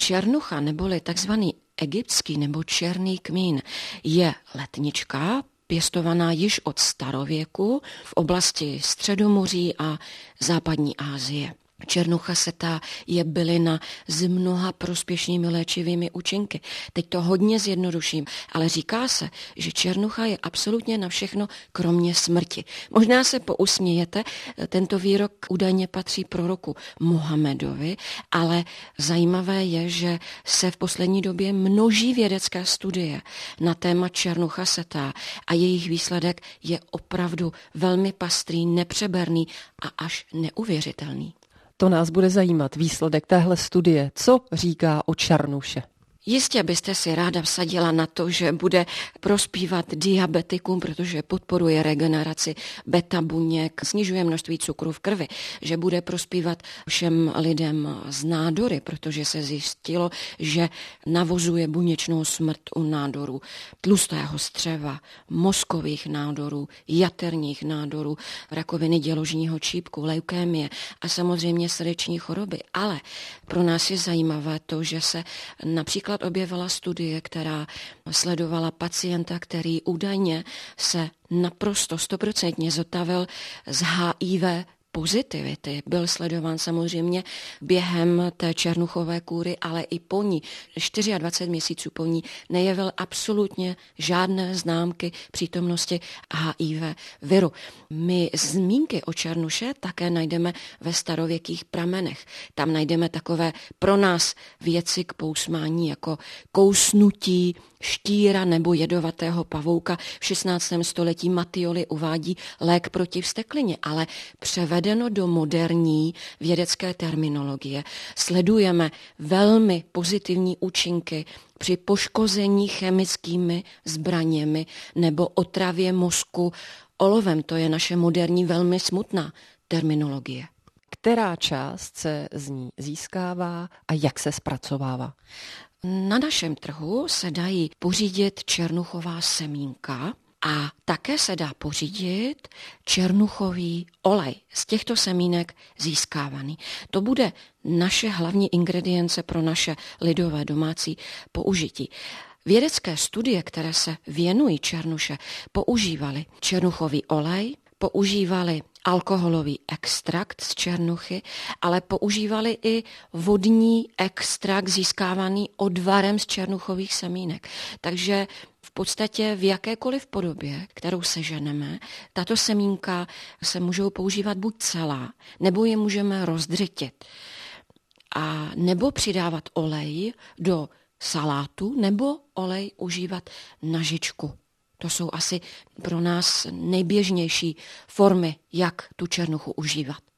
Černucha neboli takzvaný egyptský nebo černý kmín je letnička, pěstovaná již od starověku v oblasti Středomoří a západní Asie. Černucha setá je bylina s mnoha prospěšnými léčivými účinky. Teď to hodně zjednoduším, ale říká se, že černucha je absolutně na všechno, kromě smrti. Možná se pousmějete, tento výrok údajně patří proroku Mohamedovi, ale zajímavé je, že se v poslední době množí vědecké studie na téma černucha setá a jejich výsledek je opravdu velmi pastrý, nepřeberný a až neuvěřitelný. To nás bude zajímat, výsledek téhle studie. Co říká o Čarnuše? Jistě byste si ráda vsadila na to, že bude prospívat diabetikům, protože podporuje regeneraci beta buněk, snižuje množství cukru v krvi, že bude prospívat všem lidem z nádory, protože se zjistilo, že navozuje buněčnou smrt u nádorů tlustého střeva, mozkových nádorů, jaterních nádorů, rakoviny děložního čípku, leukémie a samozřejmě srdeční choroby. Ale pro nás je zajímavé to, že se například Například objevila studie, která sledovala pacienta, který údajně se naprosto stoprocentně zotavil z HIV pozitivity byl sledován samozřejmě během té černuchové kůry, ale i po ní, 24 měsíců po ní, nejevil absolutně žádné známky přítomnosti HIV viru. My zmínky o černuše také najdeme ve starověkých pramenech. Tam najdeme takové pro nás věci k pousmání jako kousnutí, štíra nebo jedovatého pavouka. V 16. století Matioli uvádí lék proti vsteklině, ale převedeno do moderní vědecké terminologie sledujeme velmi pozitivní účinky při poškození chemickými zbraněmi nebo otravě mozku olovem. To je naše moderní velmi smutná terminologie. Která část se z ní získává a jak se zpracovává? Na našem trhu se dají pořídit černuchová semínka, a také se dá pořídit černuchový olej z těchto semínek získávaný. To bude naše hlavní ingredience pro naše lidové domácí použití. Vědecké studie, které se věnují černuše, používali černuchový olej, používali alkoholový extrakt z černuchy, ale používali i vodní extrakt získávaný odvarem z černuchových semínek. Takže v podstatě v jakékoliv podobě, kterou seženeme, tato semínka se můžou používat buď celá, nebo je můžeme rozdřitit. A nebo přidávat olej do salátu, nebo olej užívat na žičku. To jsou asi pro nás nejběžnější formy, jak tu černuchu užívat.